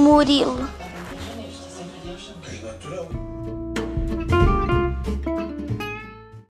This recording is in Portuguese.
Murilo.